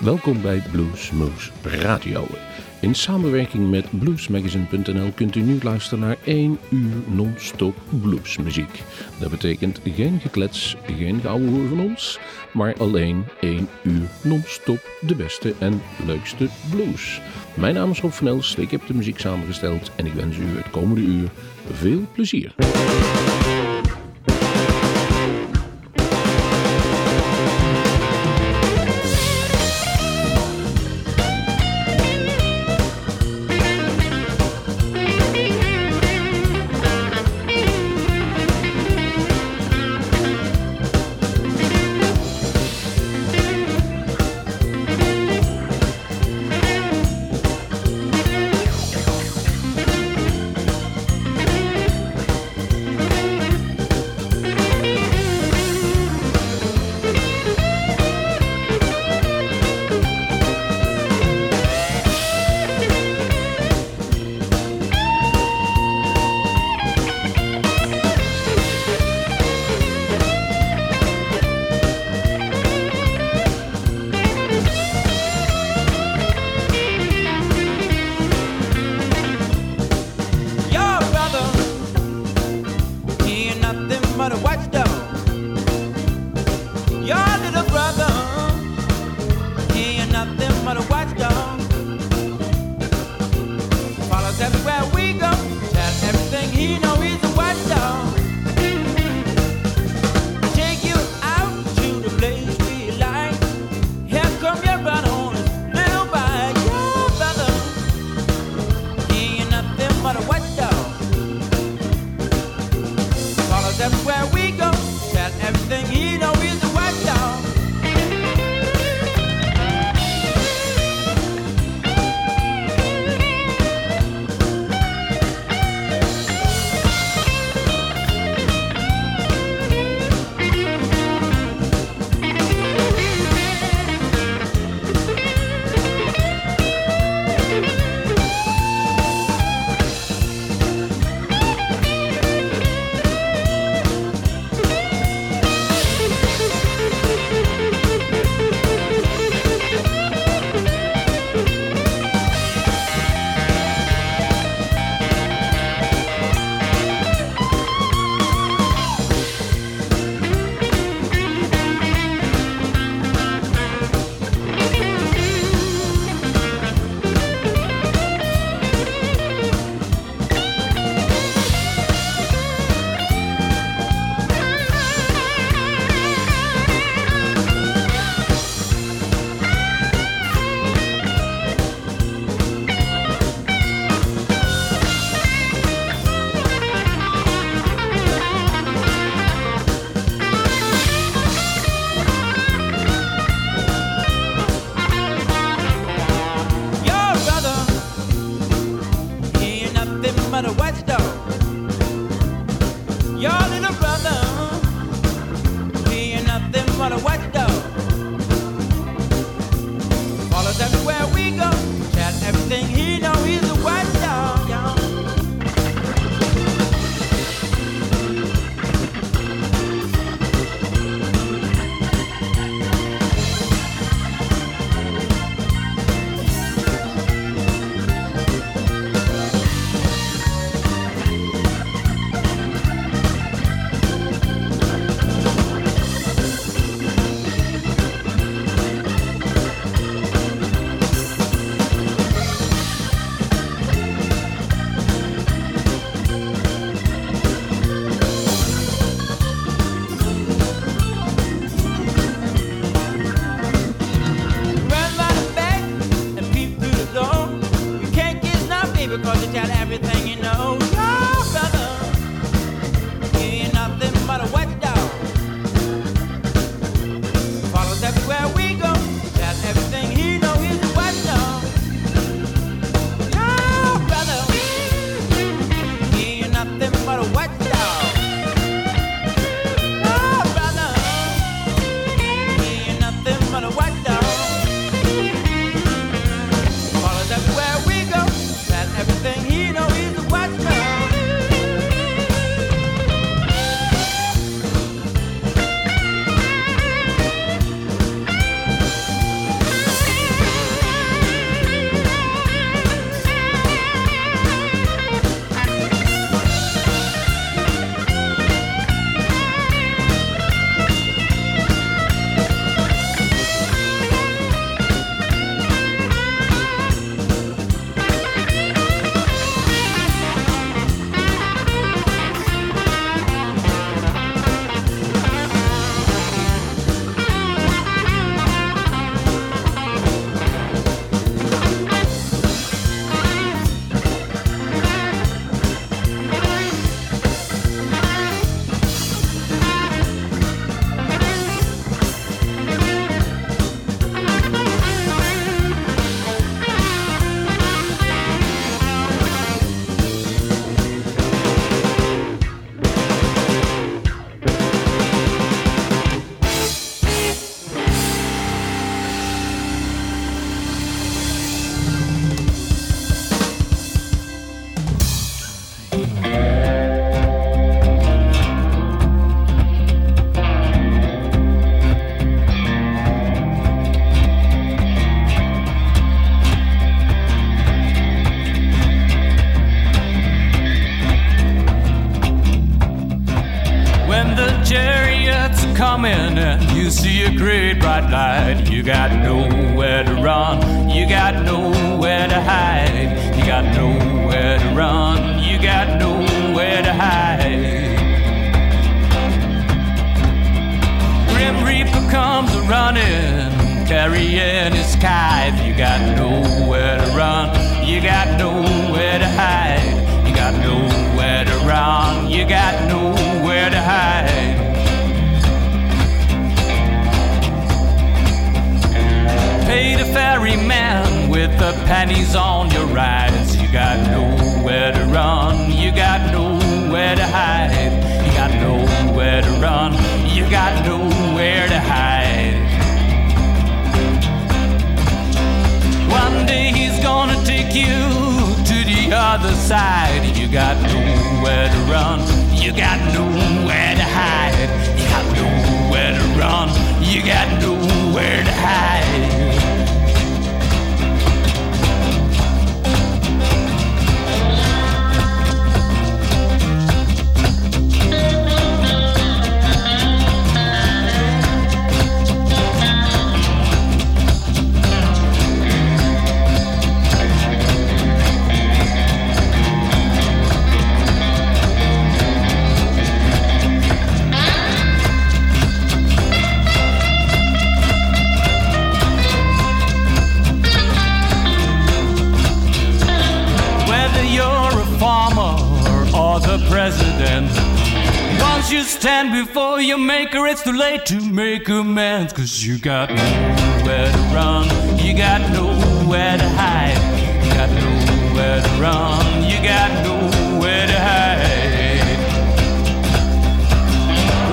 Welkom bij Bluesmoose Radio. In samenwerking met bluesmagazine.nl kunt u nu luisteren naar 1 uur non-stop bluesmuziek. Dat betekent geen geklets, geen gouden van ons, maar alleen 1 uur non-stop de beste en leukste blues. Mijn naam is Rob van Els, ik heb de muziek samengesteld en ik wens u het komende uur veel plezier. Got nowhere pennies on your rides. You got nowhere to run, you got nowhere to hide. You got nowhere to run, you got nowhere to hide. One day he's gonna take you to the other side. You got nowhere to run, you got nowhere to hide. You got nowhere to run, you got nowhere to hide. You stand before your maker, it's too late to make amends. Cause you got nowhere to run, you got nowhere to hide. You got nowhere to run, you got nowhere to hide.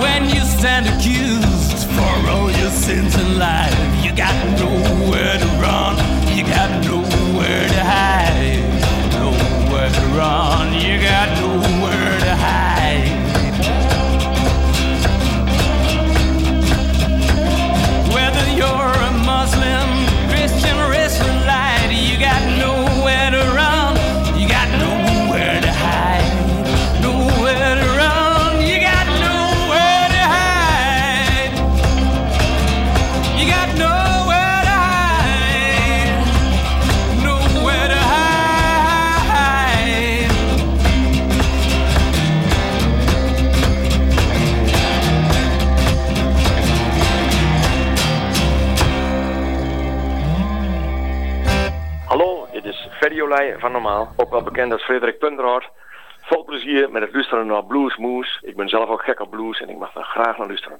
When you stand accused for all your sins in life, you got nowhere to Muslim, Olij van Normaal, ook wel bekend als Frederik Punderhoort. Vol plezier met het luisteren naar Blues Moose. Ik ben zelf ook gek op blues en ik mag daar graag naar luisteren.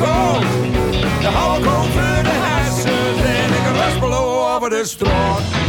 De houw over de hersen en ik rust over de stroom.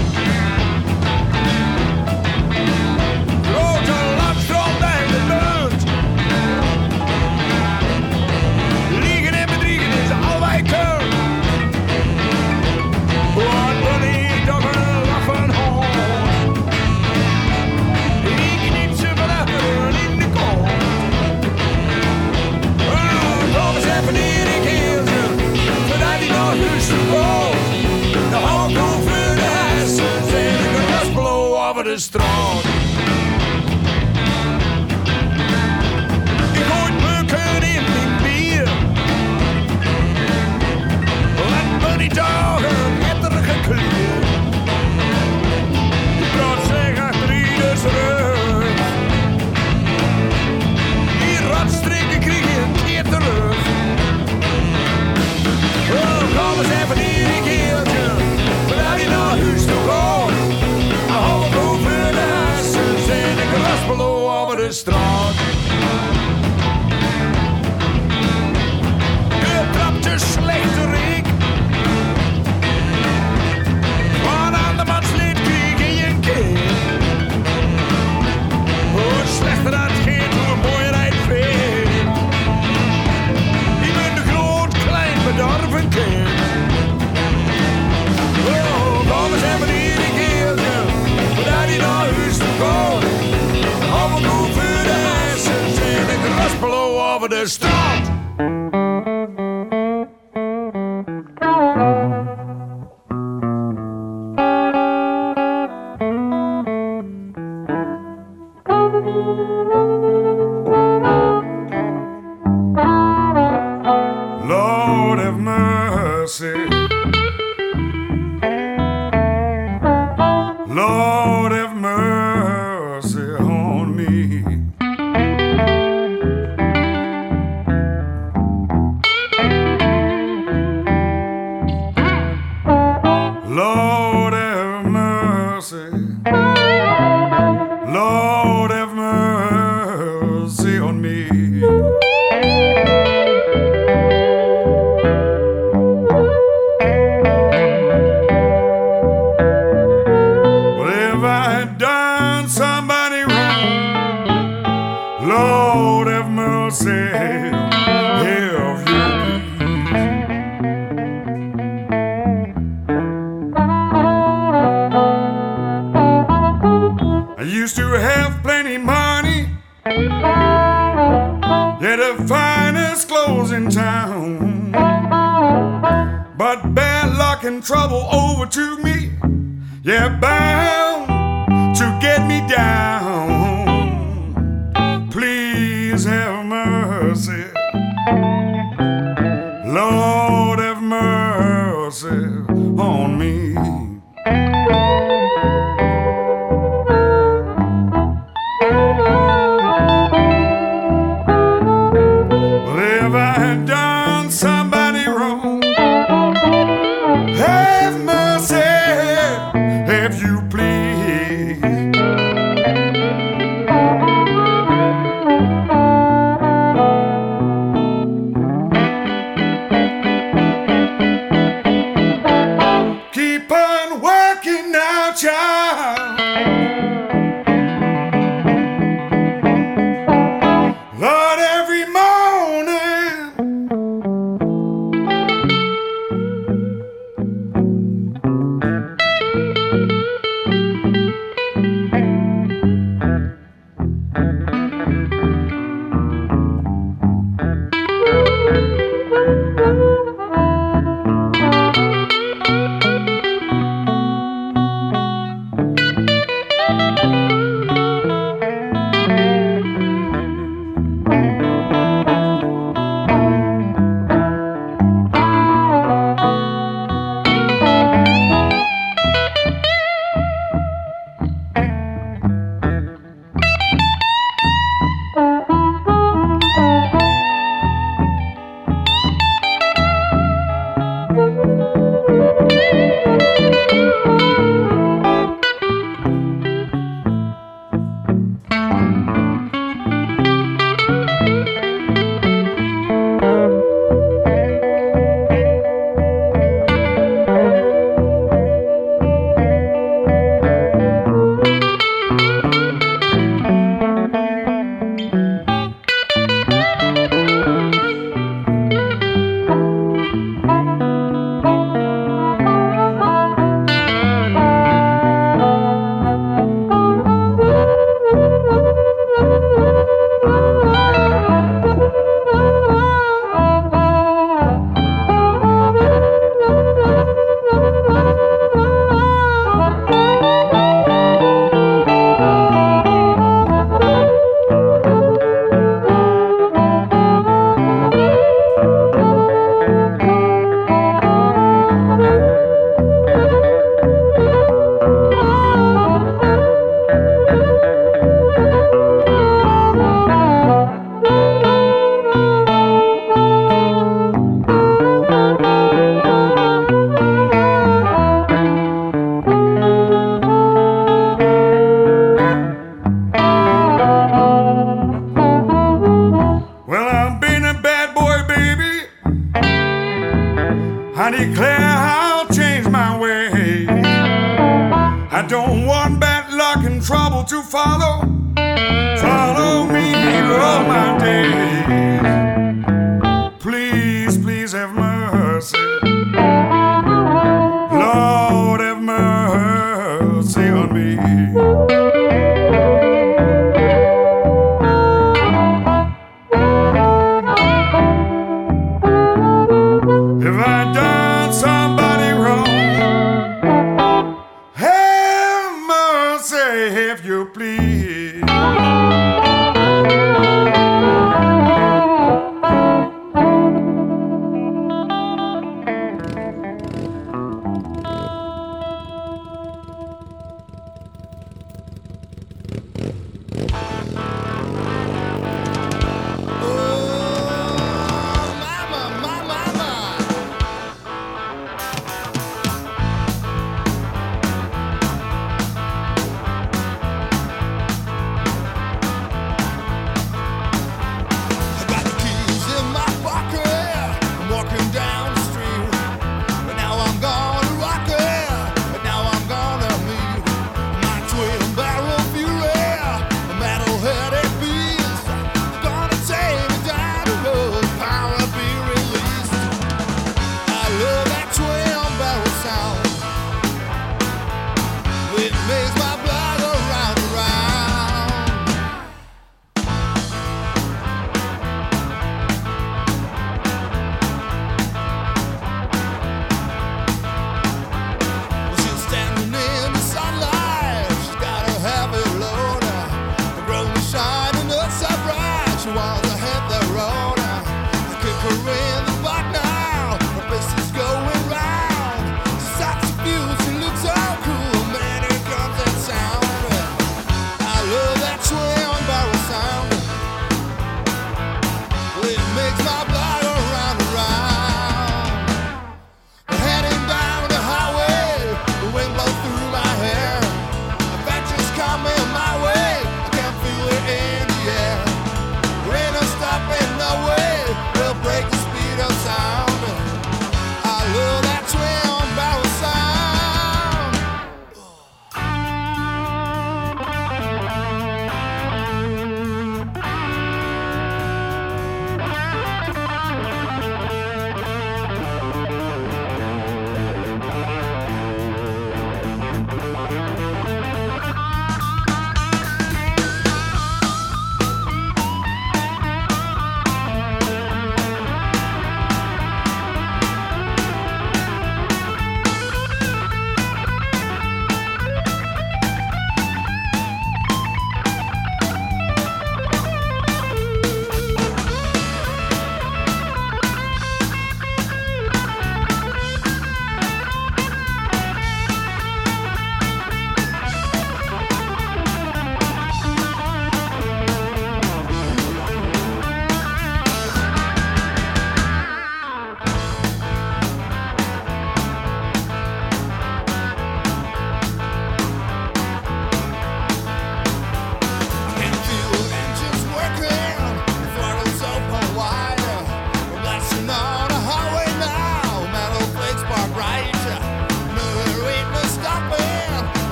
Over used to have plenty money. Yeah, the finest clothes in town. But bad luck and trouble overtook me. Yeah, have mercy.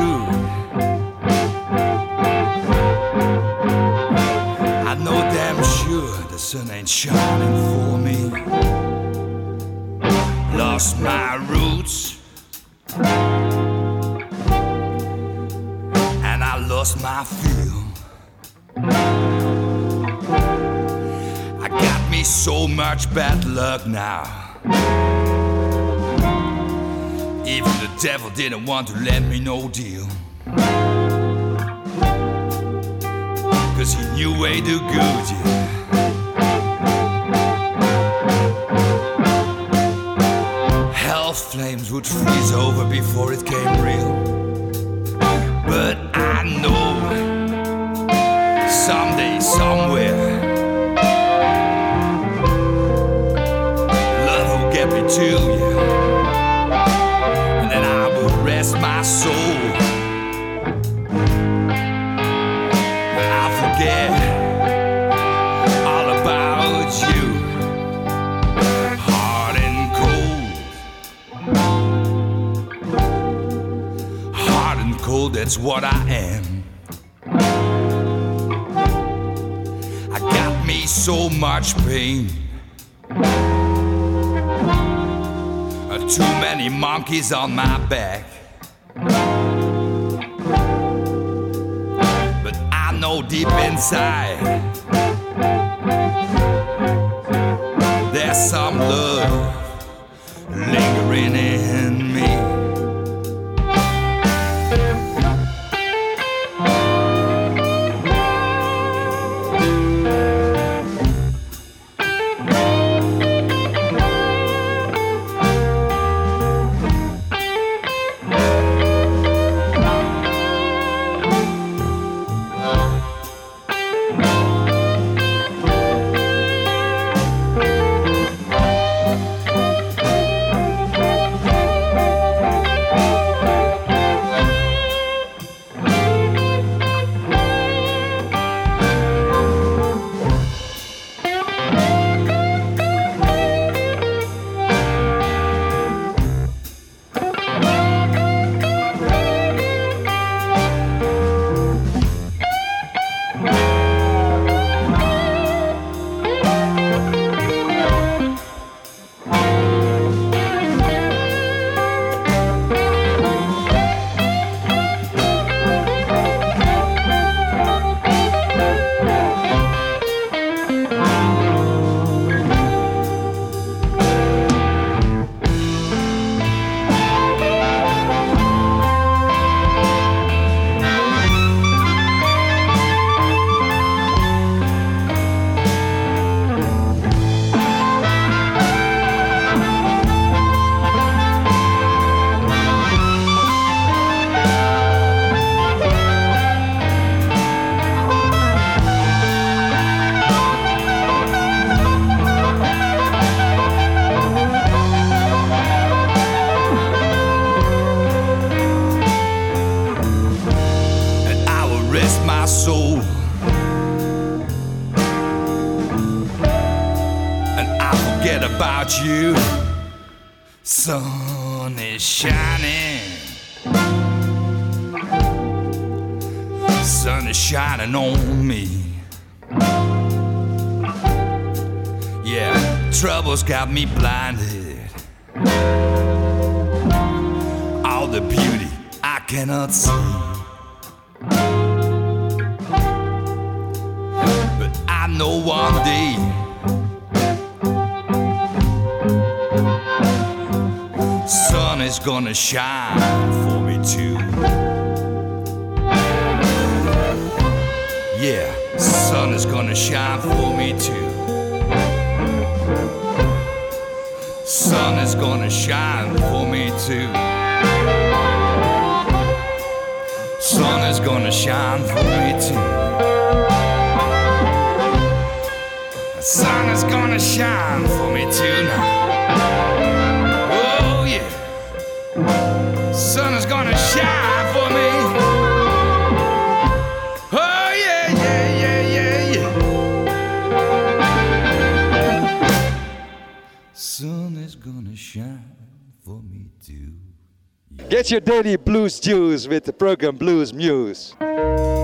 Could, I know damn sure the sun ain't shining for me. Lost my roots. And I lost my feel. I got me so much bad luck now. Even the devil didn't want to let me no deal. Cause he knew way too good, yeah. Hell flames would freeze over before it came real. But I know someday, somewhere, love will get me to you. My soul. I forget all about you. Hard and cold. Hard and cold, that's what I am. I got me so much pain. Too many monkeys on my back. Know deep inside. There's some love lingering in Sun is shining. Sun is shining on me. Yeah, troubles got me blinded. All the beauty I cannot see. But I know one day is gonna shine for me too. Yeah, sun is gonna shine for me too. Sun is gonna shine for me too. Sun is gonna shine for me too. Sun is gonna shine for me tonight. Oh Get your daily blues juice with the program Bluesmoose.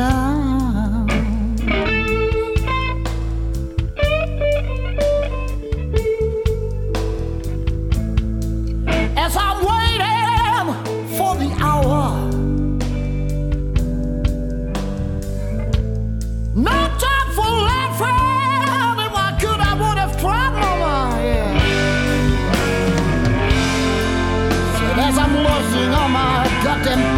As I'm waiting for the hour. No time for laughing. Could, I would have tried. Said as I'm losing all my goddamn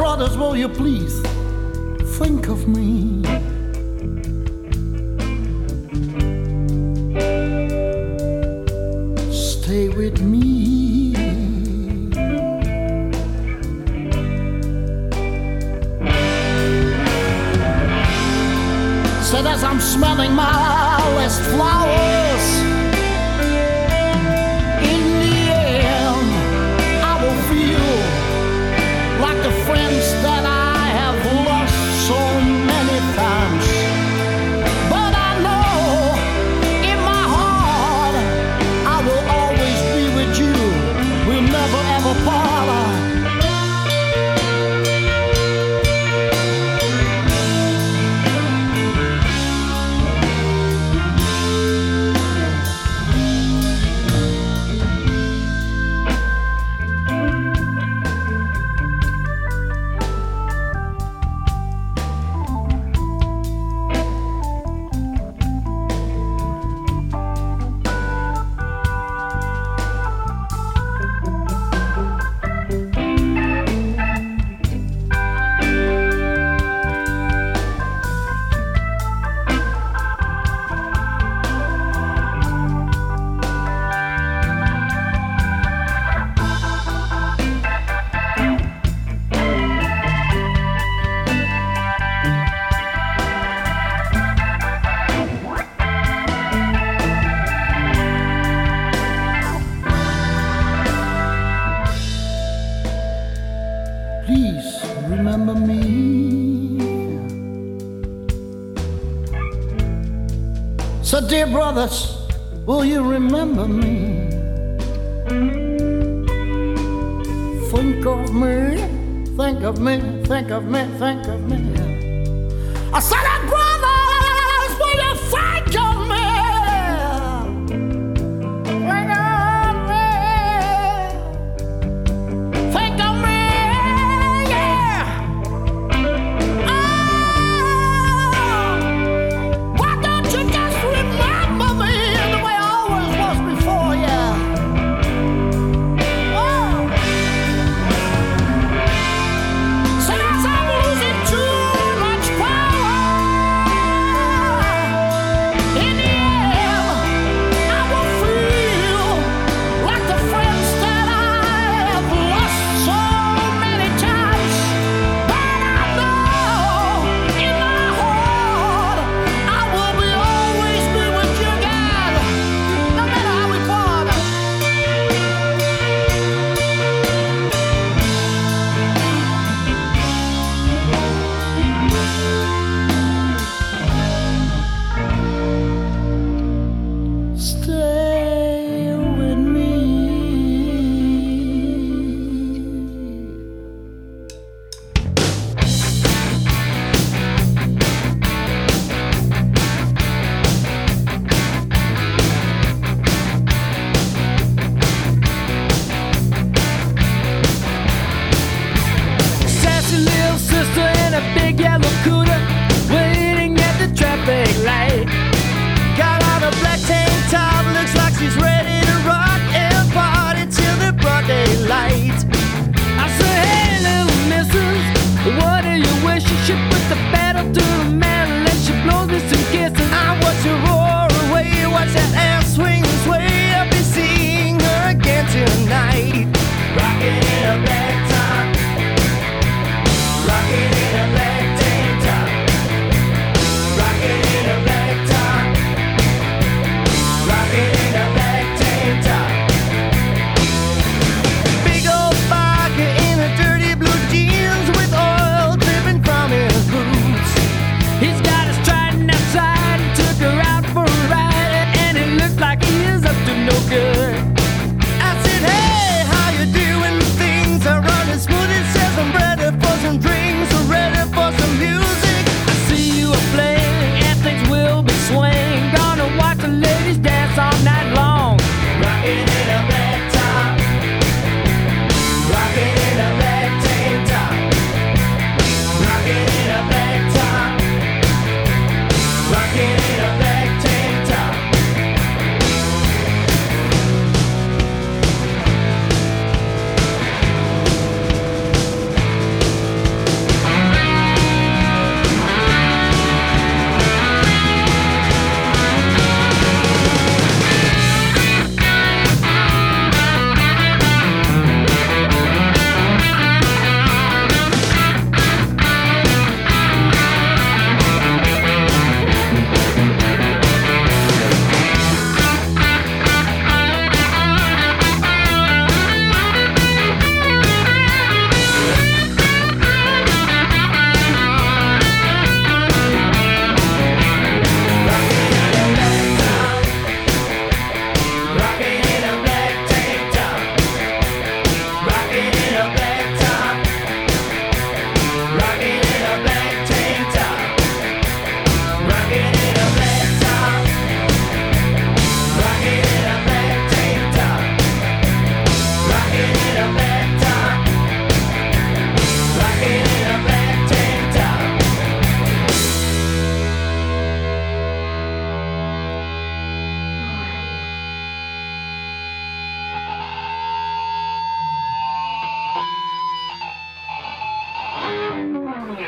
brothers, will you please think of me? Stay with me. Said as I'm smelling my last flowers.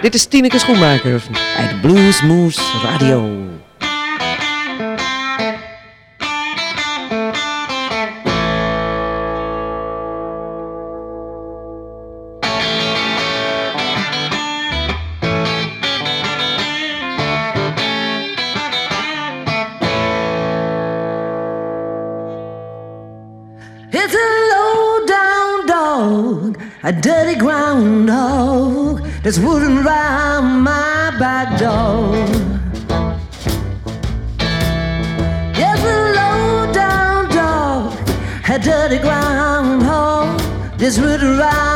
Dit is Tineke Schoenmaker bij de Blues Moose Radio. is wooden round my back door. There's a low down dog, a dirty ground hole. This wooden round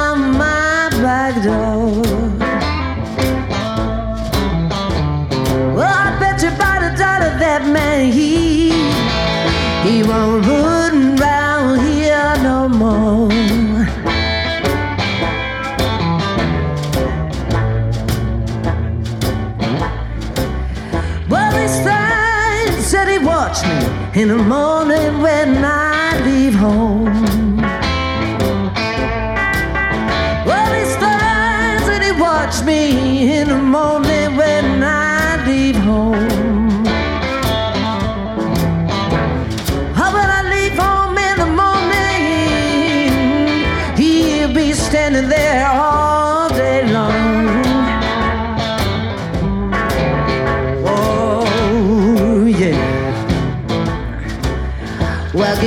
in the morning when I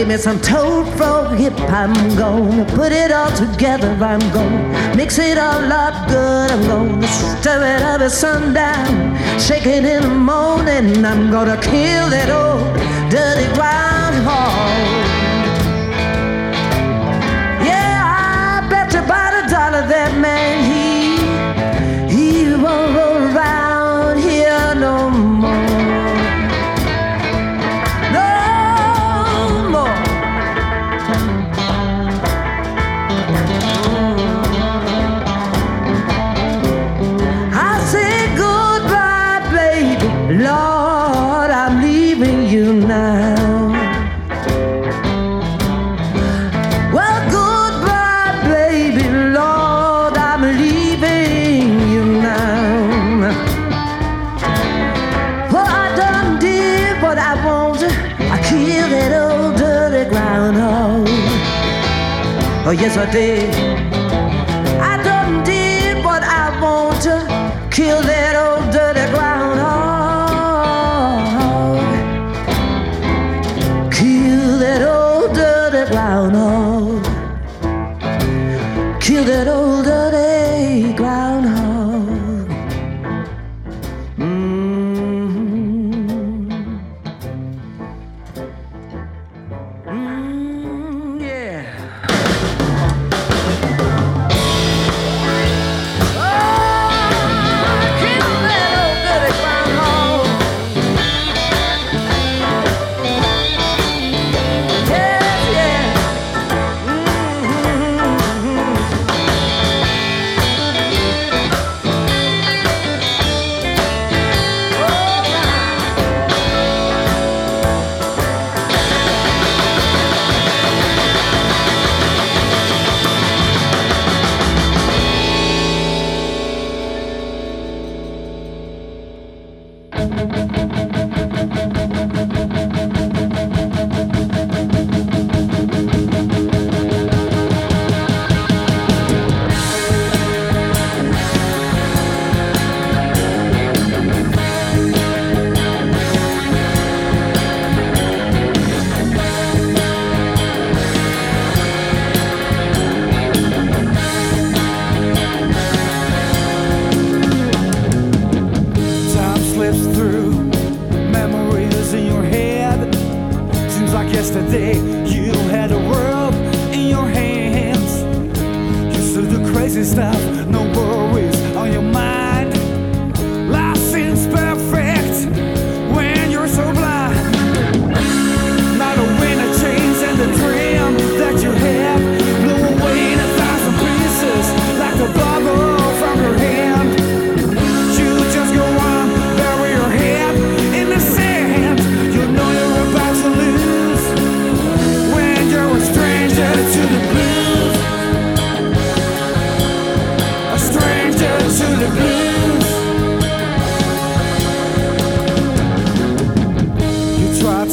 me some toad frog hip. I'm gonna put it all together. I'm gonna mix it all up good. I'm gonna stir it up at sundown. Shake it in the morning. I'm gonna kill that old dirty groundhog. Yeah, I bet you by a dollar that man a day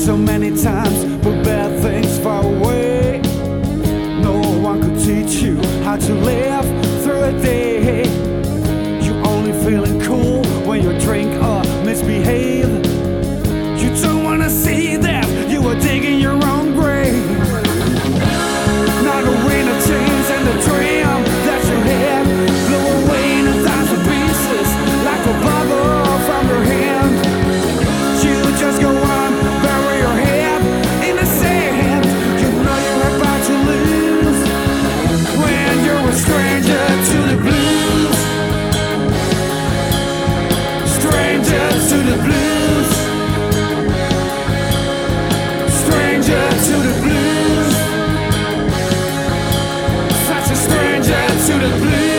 so many times, but bad things far away. No one could teach you how to live through a day. You're only feeling cool when you drink or misbehave. blue.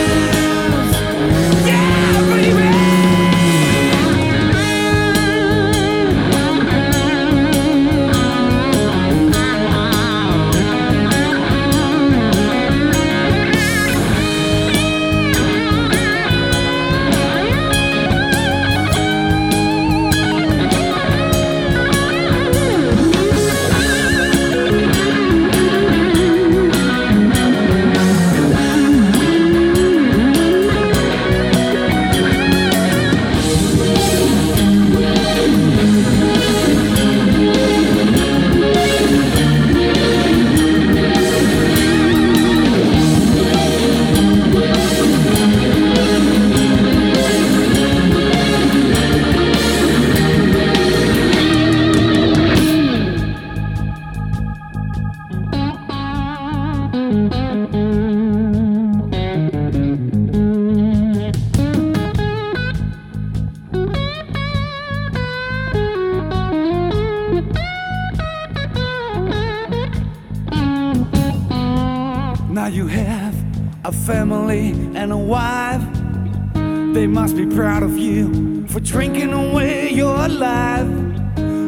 Must be proud of you for drinking away your life.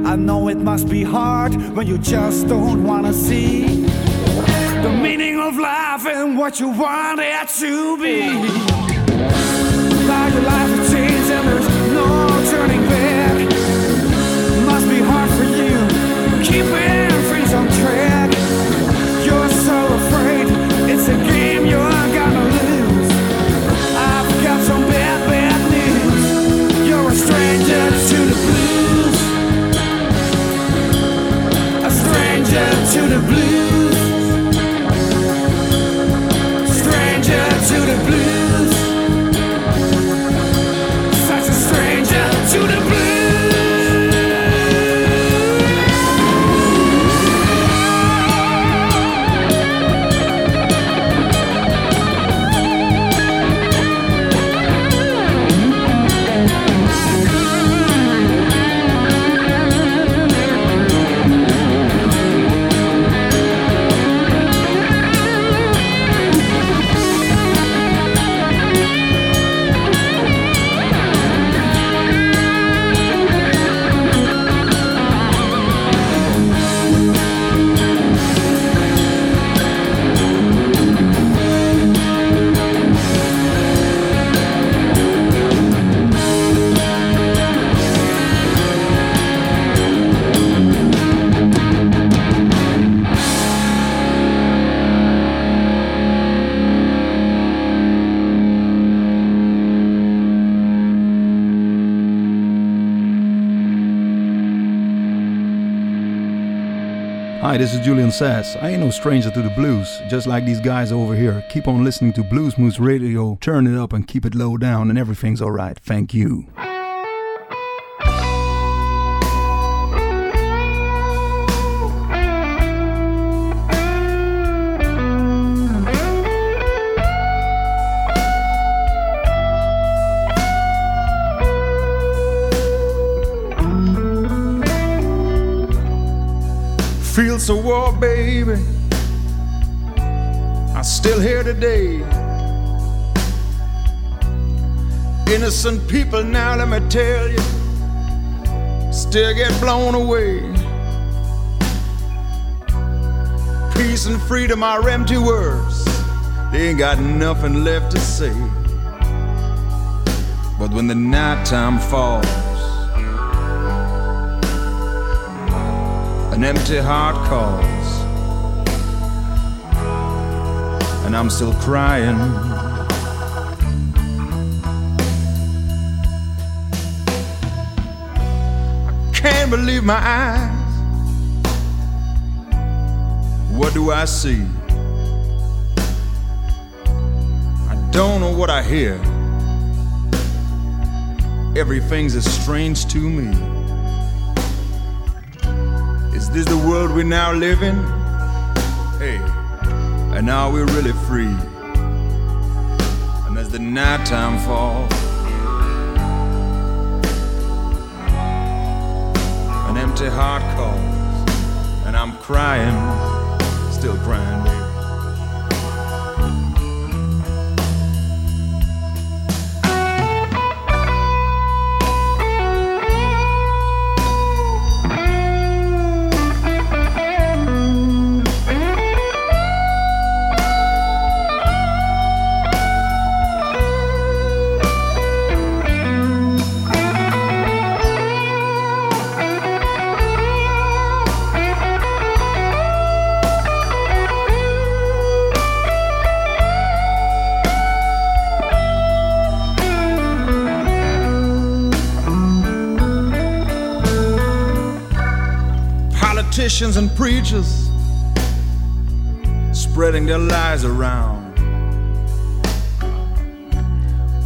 I know it must be hard when you just don't wanna see the meaning of life and what you want it to be. Now your life has changed and there's no turning back. Must be hard for you keeping things on track. You're so afraid it's a game you're gonna the blues. Hi, this is Julian Sass. I ain't no stranger to the blues, just like these guys over here. Keep on listening to Bluesmoose Radio, turn it up and keep it low down, and everything's alright. Thank you. Baby. I'm still here today. Innocent people now, let me tell you, still get blown away. Peace and freedom are empty words, they ain't got nothing left to say. But when the nighttime falls, an empty heart calls, and I'm still crying. I can't believe my eyes. What do I see? I don't know what I hear. Everything's as strange to me. Is this the world we now live in? Hey, and are we're really free? And as the nighttime falls, an empty heart calls, and I'm crying, still crying, Politicians and preachers spreading their lies around.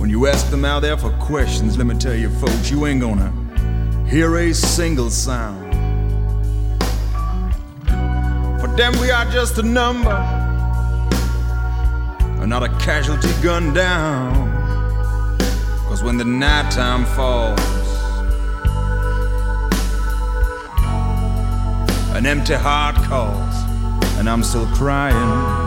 When you ask them out there for questions, let me tell you, folks, you ain't gonna hear a single sound. For them, we are just a number, another casualty gunned down. Cause when the nighttime falls, an empty heart calls, and I'm still crying.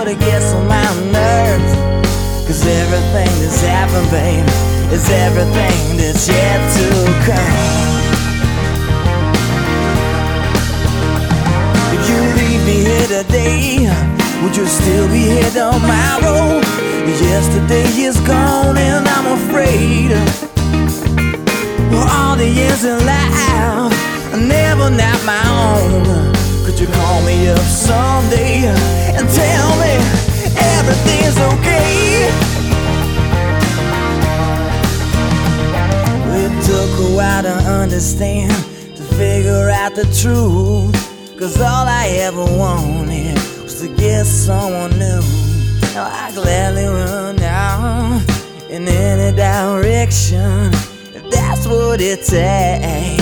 but it gets on my nerves. Cause everything that's happened, babe, is everything the truth. Cause all I ever wanted was to get someone new. Now I gladly run out in any direction. If that's what it takes.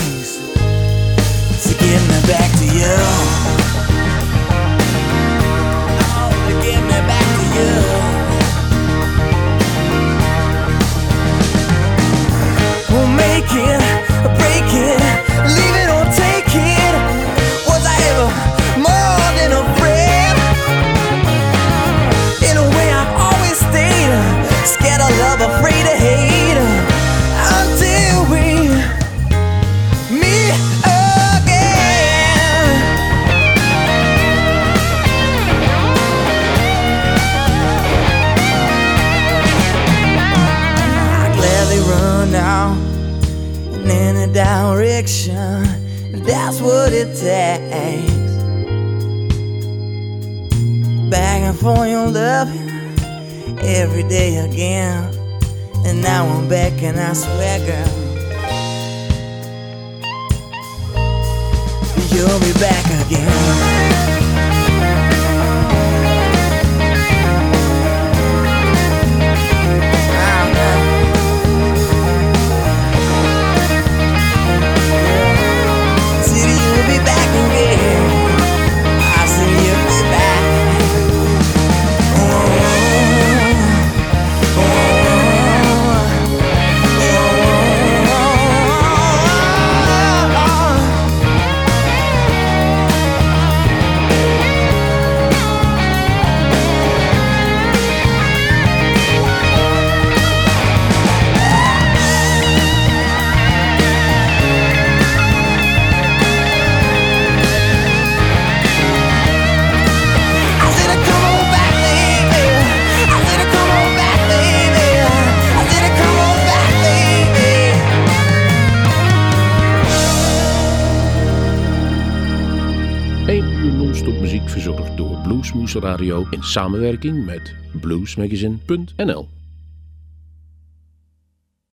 I swear samenwerking met bluesmagazine.nl